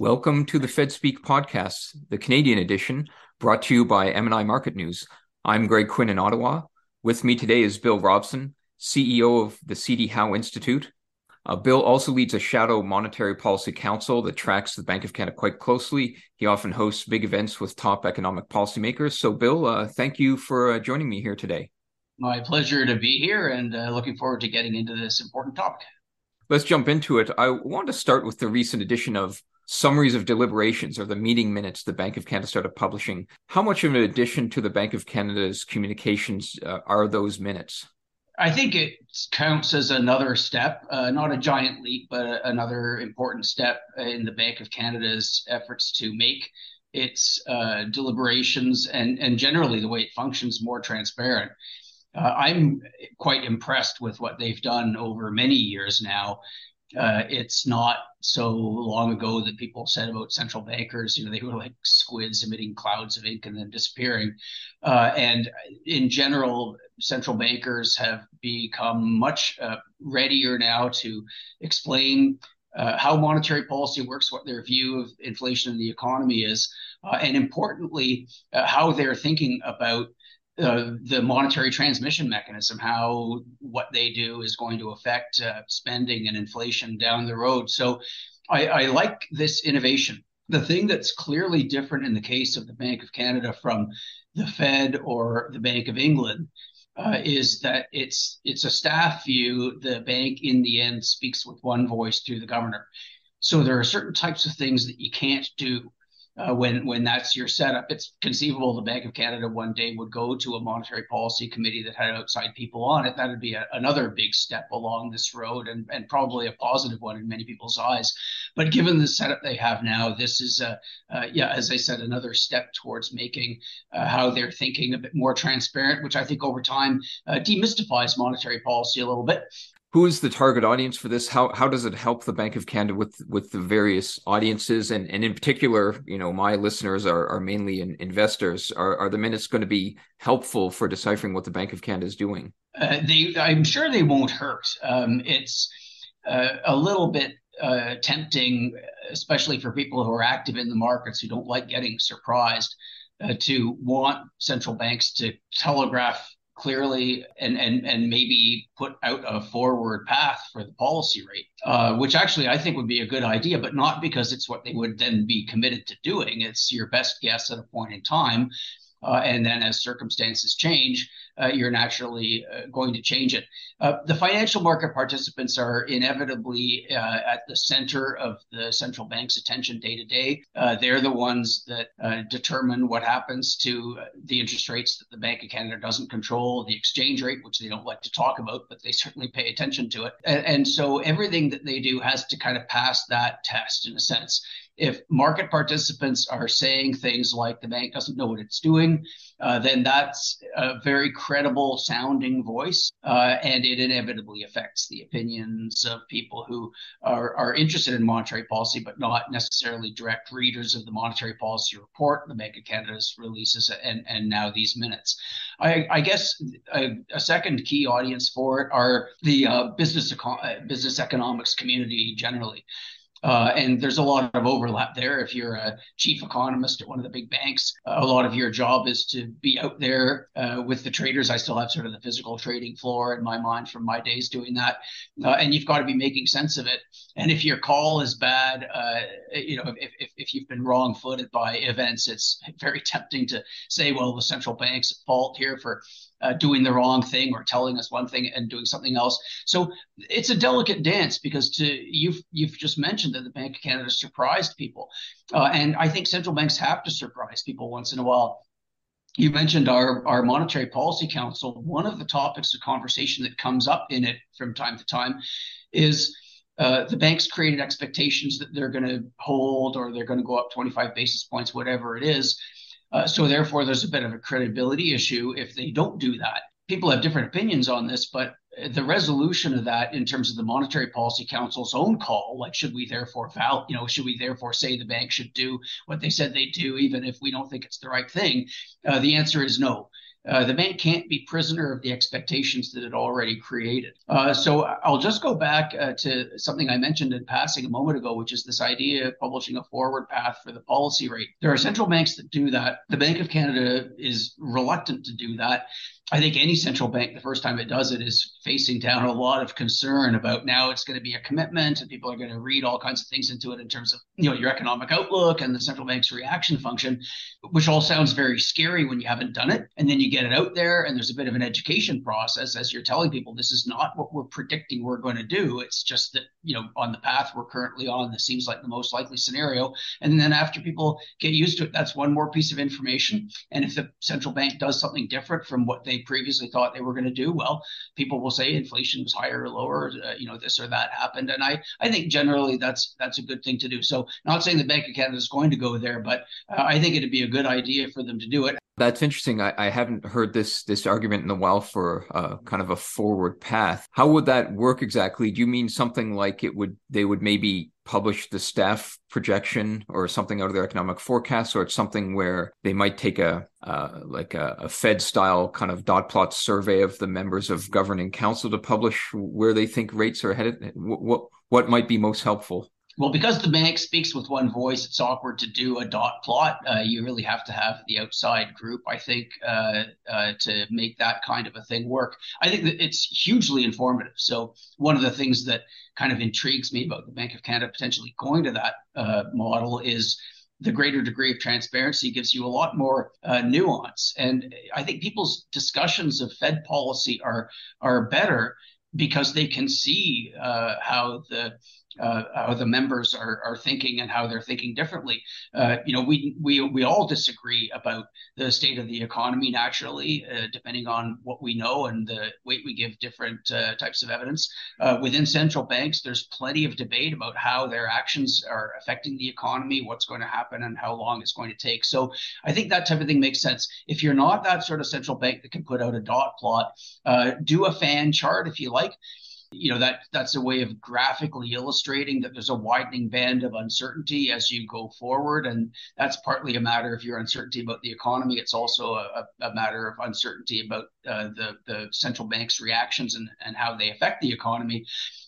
Welcome to the Fed Speak podcast, the Canadian edition, brought to you by MNI Market News. I'm Greg Quinn in Ottawa. With me today is Bill Robson, CEO of the CD Howe Institute. Uh, Bill also leads a shadow monetary policy council that tracks the Bank of Canada quite closely. He often hosts big events with top economic policymakers. So, Bill, uh, thank you for uh, joining me here today. My pleasure to be here and uh, looking forward to getting into this important topic. Let's jump into it. I want to start with the recent edition of summaries of deliberations or the meeting minutes the Bank of Canada started publishing. How much of an addition to the Bank of Canada's communications uh, are those minutes? I think it counts as another step, uh, not a giant leap, but another important step in the Bank of Canada's efforts to make its uh, deliberations and, and generally the way it functions more transparent. Uh, I'm quite impressed with what they've done over many years now uh, it's not so long ago that people said about central bankers, you know, they were like squids emitting clouds of ink and then disappearing. Uh, and in general, central bankers have become much uh, readier now to explain uh, how monetary policy works, what their view of inflation in the economy is, uh, and importantly, uh, how they're thinking about uh, the monetary transmission mechanism, how what they do is going to affect uh, spending and inflation down the road. So I, I, like this innovation. The thing that's clearly different in the case of the Bank of Canada from the Fed or the Bank of England uh, is that it's it's a staff view. The bank in the end speaks with one voice through the governor. So there are certain types of things that you can't do uh, when when that's your setup. It's conceivable the Bank of Canada one day would go to a monetary policy committee that had outside people on it. That would be a, another big step along this road, and and probably a positive one in many people's eyes. But given the setup they have now, this is a uh, yeah, as I said, another step towards making uh, how they're thinking a bit more transparent, which I think over time uh, demystifies monetary policy a little bit who is the target audience for this? How how does it help the Bank of Canada with with the various audiences and and in particular, you know, my listeners are are mainly in, investors. Are are the minutes going to be helpful for deciphering what the Bank of Canada is doing? Uh, they, I'm sure they won't hurt. Um, it's uh, a little bit uh, tempting, especially for people who are active in the markets who don't like getting surprised, uh, to want central banks to telegraph clearly and and and maybe put out a forward path for the policy rate, uh, which actually I think would be a good idea, but not because it's what they would then be committed to doing. It's your best guess at a point in time, uh, and then as circumstances change, uh, you're naturally uh, going to change it. Uh, the financial market participants are inevitably uh, at the center of the central bank's attention day to day. They're the ones that uh, determine what happens to the interest rates that the Bank of Canada doesn't control, the exchange rate, which they don't like to talk about, but they certainly pay attention to it. and, and so everything that they do has to kind of pass that test in a sense if market participants are saying things like the bank doesn't know what it's doing, uh, then that's a very credible sounding voice, uh, and it inevitably affects the opinions of people who are, are interested in monetary policy, but not necessarily direct readers of the monetary policy report, the Bank of Canada's releases, and, and now these minutes. I, I guess a, a, second key audience for it are the uh, business, econ- business economics community generally. Uh, and there's a lot of overlap there. If you're a chief economist at one of the big banks, a lot of your job is to be out there uh, with the traders. I still have sort of the physical trading floor in my mind from my days doing that. Uh, and you've got to be making sense of it. And if your call is bad, uh, you know, if, if, if you've been wrong footed by events, it's very tempting to say, well, the central bank's at fault here for uh, doing the wrong thing or telling us one thing and doing something else. So it's a delicate dance because to you've you've just mentioned that the Bank of Canada surprised people, uh, and I think central banks have to surprise people once in a while. You mentioned our, our Monetary Policy Council. One of the topics of conversation that comes up in it from time to time is uh, the banks created expectations that they're going to hold or they're going to go up 25 basis points, whatever it is. Uh, so therefore, there's a bit of a credibility issue if they don't do that. People have different opinions on this, but the resolution of that in terms of the monetary policy council's own call like should we therefore val you know should we therefore say the bank should do what they said they do even if we don't think it's the right thing uh, the answer is no uh, the bank can't be prisoner of the expectations that it already created. Uh, so I'll just go back uh, to something I mentioned in passing a moment ago, which is this idea of publishing a forward path for the policy rate. There are central banks that do that. The Bank of Canada is reluctant to do that. I think any central bank, the first time it does it, is facing down a lot of concern about now it's going to be a commitment and people are going to read all kinds of things into it in terms of you know your economic outlook and the central bank's reaction function, which all sounds very scary when you haven't done it. And then you get it out there and there's a bit of an education process as you're telling people this is not what we're predicting we're going to do. It's just that, you know, on the path we're currently on, this seems like the most likely scenario. And then after people get used to it, that's one more piece of information. And if the central bank does something different from what they previously thought they were going to do, well, people will say inflation was higher or lower, uh, you know, this or that happened, and I I think generally that's that's a good thing to do. So, not saying the Bank of Canada is going to go there, but uh, I think it'd be a good idea for them to do it. That's interesting. I, I haven't heard this this argument in a while for uh, kind of a forward path. How would that work exactly? Do you mean something like it would they would maybe publish the staff projection or something out of their economic forecast, or it's something where they might take a uh, like a, a, Fed style kind of dot plot survey of the members of governing council to publish where they think rates are headed. What what, what might be most helpful? Well, because the bank speaks with one voice, it's awkward to do a dot plot. Uh, you really have to have the outside group, I think, uh, uh, to make that kind of a thing work. I think that it's hugely informative. So, one of the things that kind of intrigues me about the Bank of Canada potentially going to that uh, model is the greater degree of transparency gives you a lot more uh, nuance. And I think people's discussions of Fed policy are are better because they can see uh, how the how the members are, are thinking and how they're thinking differently. Uh, you know, we we we all disagree about the state of the economy naturally, uh, depending on what we know and the weight we give different uh, types of evidence. Uh, within central banks, there's plenty of debate about how their actions are affecting the economy, what's going to happen, and how long it's going to take. So I think that type of thing makes sense. If you're not that sort of central bank that can put out a dot plot, uh, do a fan chart if you like you know that that's a way of graphically illustrating that there's a widening band of uncertainty as you go forward. And that's partly a matter of your uncertainty about the economy. It's also a, a matter of uncertainty about uh, the the central bank's reactions and, and how they affect the economy.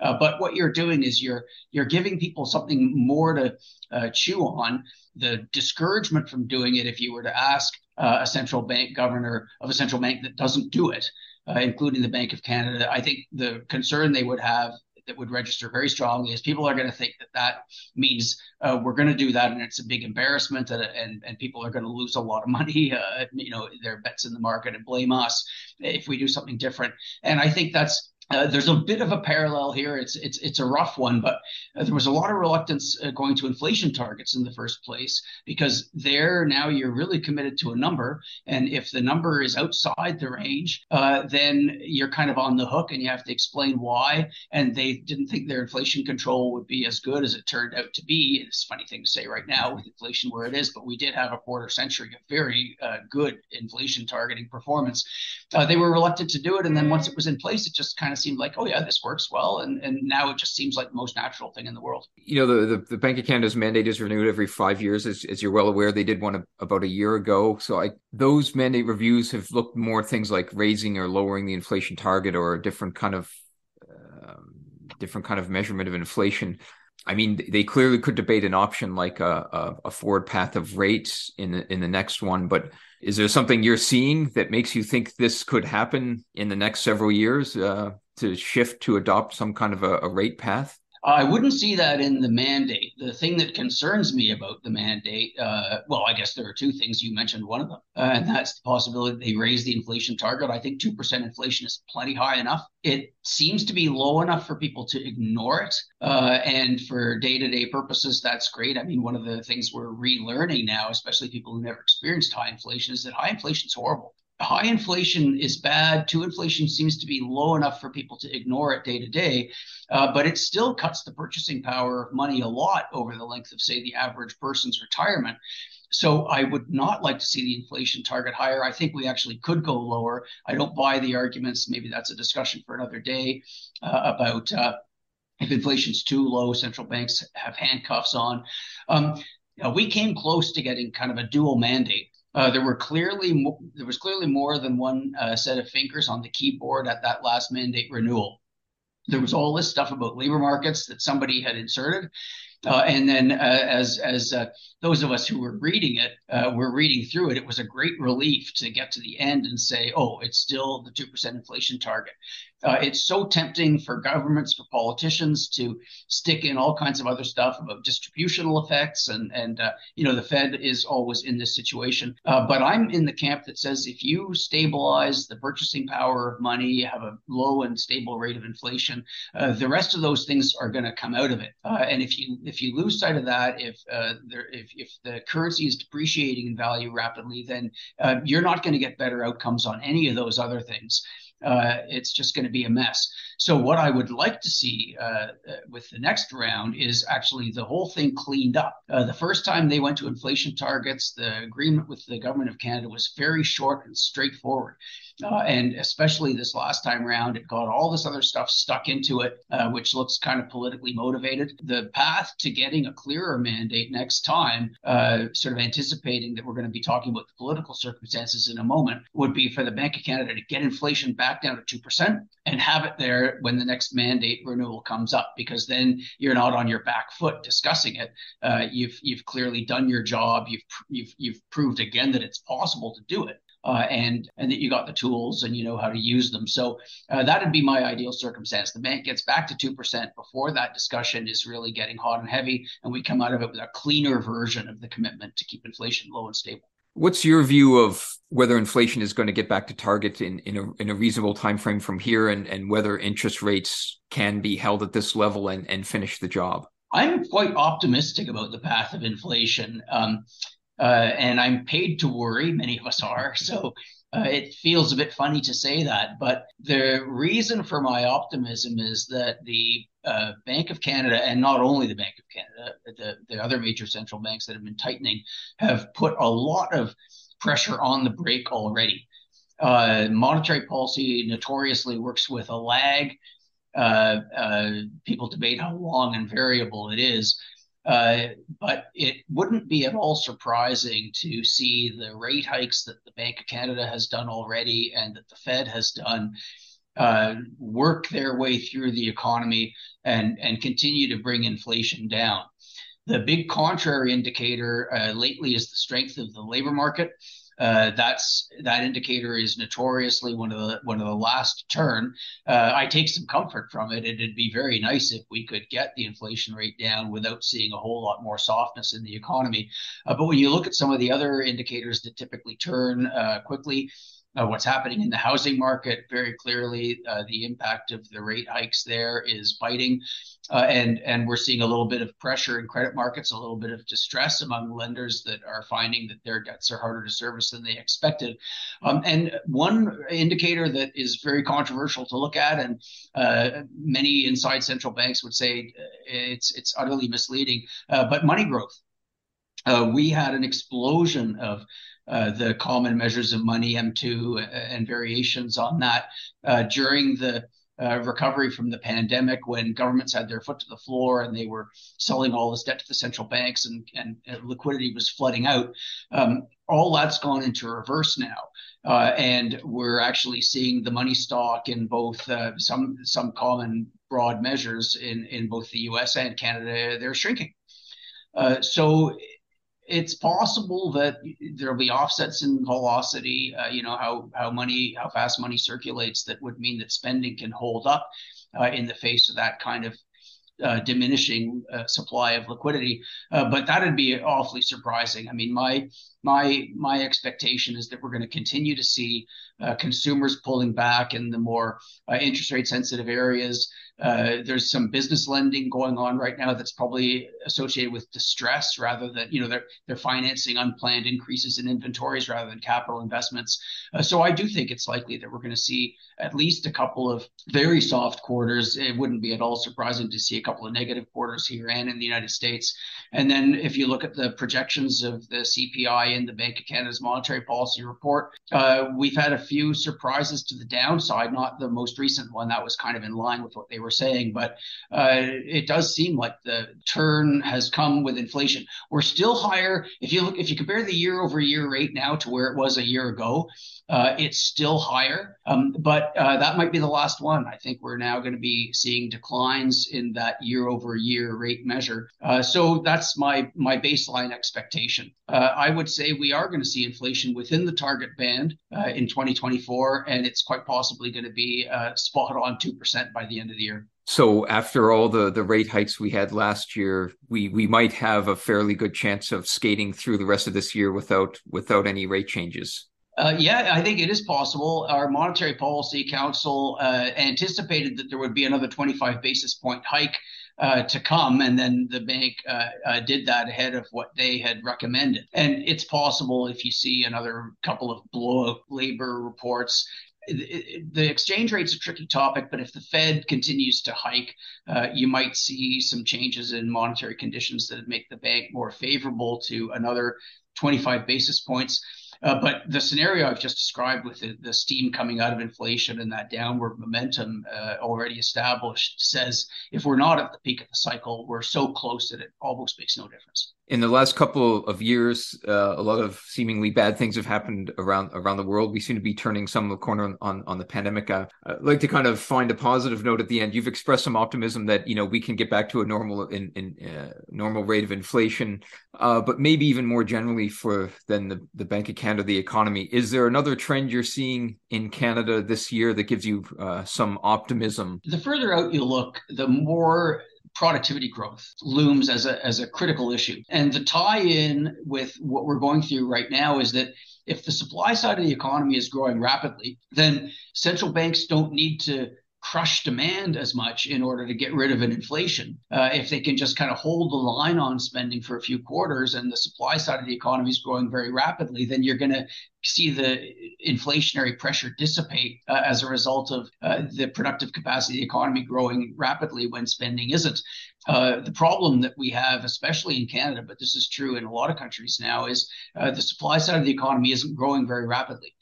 Uh, but what you're doing is you're you're giving people something more to uh, chew on. The discouragement from doing it if you were to ask uh, a central bank governor of a central bank that doesn't do it uh, including the Bank of Canada. I think the concern they would have that would register very strongly is people are going to think that that means uh, we're going to do that and it's a big embarrassment and, and, and people are going to lose a lot of money, uh, you know, their bets in the market and blame us if we do something different. And I think that's uh, there's a bit of a parallel here. It's it's it's a rough one, but uh, there was a lot of reluctance uh, going to inflation targets in the first place because there now you're really committed to a number, and if the number is outside the range, then you're kind of on the hook, and you have to explain why. And they didn't think their inflation control would be as good as it turned out to be. It's a funny thing to say right now with inflation where it is, but we did have a quarter century of very good inflation targeting performance. They were reluctant to do it, and then once it was in place, it just kind of of seemed like, oh yeah, this works well, and and now it just seems like the most natural thing in the world. You know, the the, the Bank of Canada's mandate is renewed every five years, as, as you're well aware. They did one about a year ago, so I those mandate reviews have looked more things like raising or lowering the inflation target or a different kind of uh, different kind of measurement of inflation. I mean, they clearly could debate an option like a, a, a, forward path of rates in the, in the next one. But is there something you're seeing that makes you think this could happen in the next several years? Uh, to shift to adopt some kind of a, a rate path? I wouldn't see that in the mandate. The thing that concerns me about the mandate, uh, well, I guess there are two things. You mentioned one of them, uh, and that's the possibility they raise the inflation target. I think 2% inflation is plenty high enough. It seems to be low enough for people to ignore it. Uh, and for day to day purposes, that's great. I mean, one of the things we're relearning now, especially people who never experienced high inflation, is that high inflation is horrible high inflation is bad. Two inflation seems to be low enough for people to ignore it day to day, uh, but it still cuts the purchasing power of money a lot over the length of, say, the average person's retirement. So I would not like to see the inflation target higher. I think we actually could go lower. I don't buy the arguments. Maybe that's a discussion for another day uh, about. Uh, if inflation's too low, central banks have handcuffs on. Um, we came close to getting kind of a dual mandate Uh, there were clearly mo- there was clearly more than one uh, set of fingers on the keyboard at that last mandate renewal. There was all this stuff about labor markets that somebody had inserted, uh, and then, uh, as as uh, those of us who were reading it uh, were reading through it, it was a great relief to get to the end and say, "Oh, it's still the two percent inflation target." It's so tempting for governments, for politicians to stick in all kinds of other stuff about distributional effects, and and you know the Fed is always in this situation. But I'm in the camp that says if you stabilize the purchasing power of money, you have a low and stable rate of inflation, uh, the rest of those things are going to come out of it. Uh, and if you if you lose sight of that, if uh, there if if the currency is depreciating in value rapidly, then you're not going to get better outcomes on any of those other things uh, it's just going to be a mess. So, what I would like to see uh, uh, with the next round is actually the whole thing cleaned up. Uh, the first time they went to inflation targets, the agreement with the government of Canada was very short and straightforward. Uh, and especially this last time around, it got all this other stuff stuck into it, uh, which looks kind of politically motivated. The path to getting a clearer mandate next time, uh, sort of anticipating that we're going to be talking about the political circumstances in a moment, would be for the Bank of Canada to get inflation back down to 2% and have it there when the next mandate renewal comes up, because then you're not on your back foot discussing it. Uh, you've, you've clearly done your job. You've, you've, you've proved again that it's possible to do it uh, and and that you got the tools and you know how to use them. So uh, that would be my ideal circumstance. The bank gets back to two percent before that discussion is really getting hot and heavy, and we come out of it with a cleaner version of the commitment to keep inflation low and stable. What's your view of whether inflation is going to get back to target in, in a in a reasonable time frame from here, and and whether interest rates can be held at this level and and finish the job? I'm quite optimistic about the path of inflation. Um, uh, and I'm paid to worry. Many of us are. So uh, it feels a bit funny to say that. But the reason for my optimism is that the uh, Bank of Canada, and not only the Bank of Canada, the, the other major central banks that have been tightening, have put a lot of pressure on the brake already. Uh, monetary policy notoriously works with a lag. Uh, uh, people debate how long and variable it is. Uh, but it wouldn't be at all surprising to see the rate hikes that the Bank of Canada has done already and that the Fed has done uh, work their way through the economy and, and continue to bring inflation down. The big contrary indicator uh, lately is the strength of the labor market. Uh, that's that indicator is notoriously one of the one of the last turn. Uh, I take some comfort from it. It'd be very nice if we could get the inflation rate down without seeing a whole lot more softness in the economy. Uh, but when you look at some of the other indicators that typically turn uh, quickly, uh, what's happening in the housing market very clearly. Uh, the impact of the rate hikes there is biting, uh, and and we're seeing a little bit of pressure in credit markets, a little bit of distress among lenders that are finding that their debts are harder to service than they expected. Um, and one indicator that is very controversial to look at, and uh, many inside central banks would say uh, it's it's utterly misleading, uh, but money growth. we had an explosion of uh, the common measures of money, M2, uh, and variations on that uh, during the uh, recovery from the pandemic when governments had their foot to the floor and they were selling all this debt to the central banks and, and, liquidity was flooding out. Um, all that's gone into reverse now. Uh, and we're actually seeing the money stock in both uh, some some common broad measures in, in both the US and Canada, they're shrinking. so it's possible that there'll be offsets in velocity. Uh, you know how how money how fast money circulates that would mean that spending can hold up uh, in the face of that kind of uh, diminishing uh, supply of liquidity. Uh, but that'd be awfully surprising. I mean, my my my expectation is that we're going to continue to see uh, consumers pulling back in the more uh, interest rate sensitive areas. Uh, there's some business lending going on right now that's probably associated with distress rather than you know they're they're financing unplanned increases in inventories rather than capital investments. Uh, so I do think it's likely that we're going to see at least a couple of very soft quarters. It wouldn't be at all surprising to see a couple of negative quarters here and in the United States. And then if you look at the projections of the CPI in the Bank of Canada's monetary policy report. Uh, we've had a few surprises to the downside, not the most recent one that was kind of in line with what they were saying, but uh, it does seem like the turn has come with inflation. We're still higher if you look if you compare the year over year rate now to where it was a year ago. Uh, it's still higher, um, but uh, that might be the last one. I think we're now going to be seeing declines in that year over year rate measure. Uh, so that's my my baseline expectation. Uh, I would say we are going to see inflation within the target band uh, in 2024, and it's quite possibly going to be uh, spot on two percent by the end of the year. So after all the the rate hikes we had last year, we we might have a fairly good chance of skating through the rest of this year without without any rate changes. Uh, yeah, I think it is possible. Our Monetary Policy Council uh, anticipated that there would be another 25 basis point hike uh, to come, and then the bank uh, uh, did that ahead of what they had recommended. And it's possible if you see another couple of blowout labor reports. The exchange rate's a tricky topic, but if the Fed continues to hike, uh, you might see some changes in monetary conditions that make the bank more favorable to another 25 basis points. Uh, but the scenario I've just described with the, the, steam coming out of inflation and that downward momentum uh, already established says if we're not at the peak of the cycle, we're so close that it almost makes no difference in the last couple of years, uh, a lot of seemingly bad things have happened around around the world. We seem to be turning some of the corner on on the pandemic. Uh, I'd like to kind of find a positive note at the end. You've expressed some optimism that you know we can get back to a normal in, in uh, normal rate of inflation, uh, but maybe even more generally for than the the Bank of Canada, the economy. Is there another trend you're seeing in Canada this year that gives you uh, some optimism? The further out you look, the more productivity growth looms as a, as a critical issue. And the tie in with what we're going through right now is that if the supply side of the economy is growing rapidly, then central banks don't need to crush demand as much in order to get rid of an inflation. Uh, if they can just kind of hold the line on spending for a few quarters and the supply side of the economy is growing very rapidly, then you're going to see the inflationary pressure dissipate uh, as a result of uh, the productive capacity of the economy growing rapidly when spending isn't. Uh, the problem that we have, especially in Canada, but this is true in a lot of countries now, is uh, the supply side of the economy isn't growing very rapidly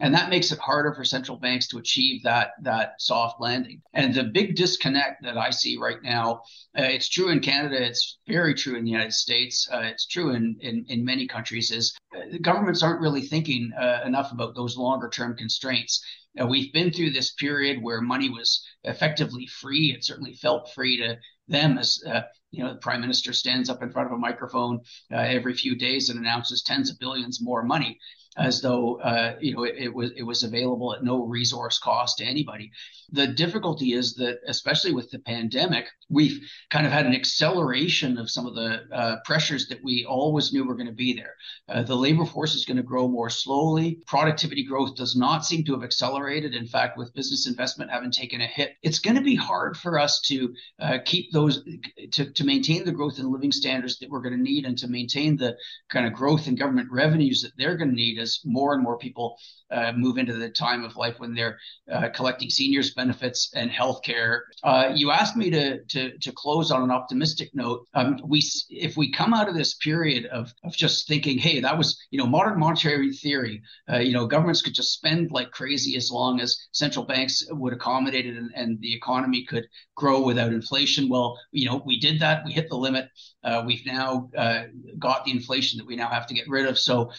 and that makes it harder for central banks to achieve that that soft landing. And the big disconnect that i see right now uh, it's true in canada it's very true in the united states uh, it's true in, in, in many countries is uh, governments aren't really thinking uh, enough about those longer term constraints. Uh, we've been through this period where money was effectively free it certainly felt free to them as uh, you know the prime minister stands up in front of a microphone every few days and announces tens of billions more money as though uh, you know it, it, was it was available at no resource cost to anybody. The difficulty is that, especially with the pandemic, we've kind of had an acceleration of some of the uh, pressures that we always knew were going to be there. Uh, the labor force is going to grow more slowly. Productivity growth does not seem to have accelerated. In fact, with business investment having taken a hit, it's going to be hard for us to uh, keep those to, to maintain the growth in living standards that we're going to need and to maintain the kind of growth in government revenues that they're going to need as more and more people uh, move into the time of life when they're uh, collecting seniors benefits and health care. Uh, you asked me to, to, to close on an optimistic note. Um, we if we come out of this period of, of just thinking, hey, that was you know modern monetary theory. Uh, you know, governments could just spend like crazy as long as central banks would accommodate it and, and the economy could grow without inflation. Well, you know, we did that. We hit the limit. Uh, we've now uh, got the inflation that we now have to get rid of. So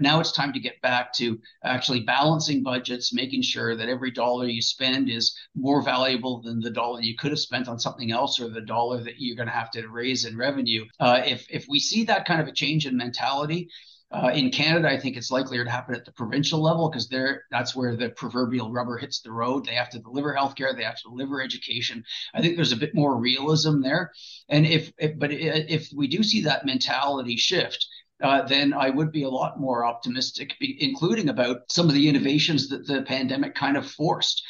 now it's time to get back to actually actually balancing budgets, making sure that every dollar you spend is more valuable than the dollar you could have spent on something else or the dollar that you're going to have to raise in revenue. Uh, if if we see that kind of a change in mentality, uh, in Canada, I think it's likelier to happen at the provincial level because there that's where the proverbial rubber hits the road. They have to deliver healthcare, they have to deliver education. I think there's a bit more realism there. And if, if but if we do see that mentality shift, uh, then I would be a lot more optimistic, including about some of the innovations that the pandemic kind of forced.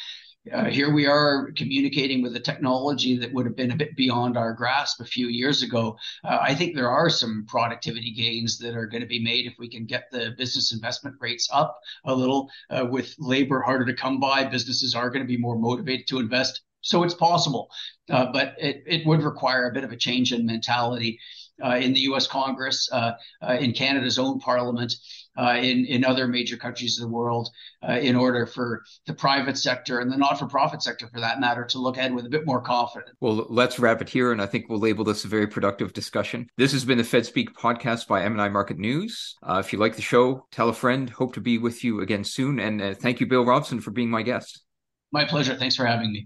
Uh, here we are communicating with a technology that would have been a bit beyond our grasp a few years ago. Uh, I think there are some productivity gains that are going to be made if we can get the business investment rates up a little. Uh, with labor harder to come by, businesses are going to be more motivated to invest. So it's possible, uh, but it, it would require a bit of a change in mentality. Uh, in the U.S. Congress, uh, uh, in Canada's own Parliament, uh, in in other major countries of the world, in order for the private sector and the not-for-profit sector, for that matter, to look ahead with a bit more confidence. Well, let's wrap it here, and I think we'll label this a very productive discussion. This has been the Fed Speak podcast by MNI Market News. if you like the show, tell a friend. Hope to be with you again soon, and thank you, Bill Robson, for being my guest. My pleasure. Thanks for having me.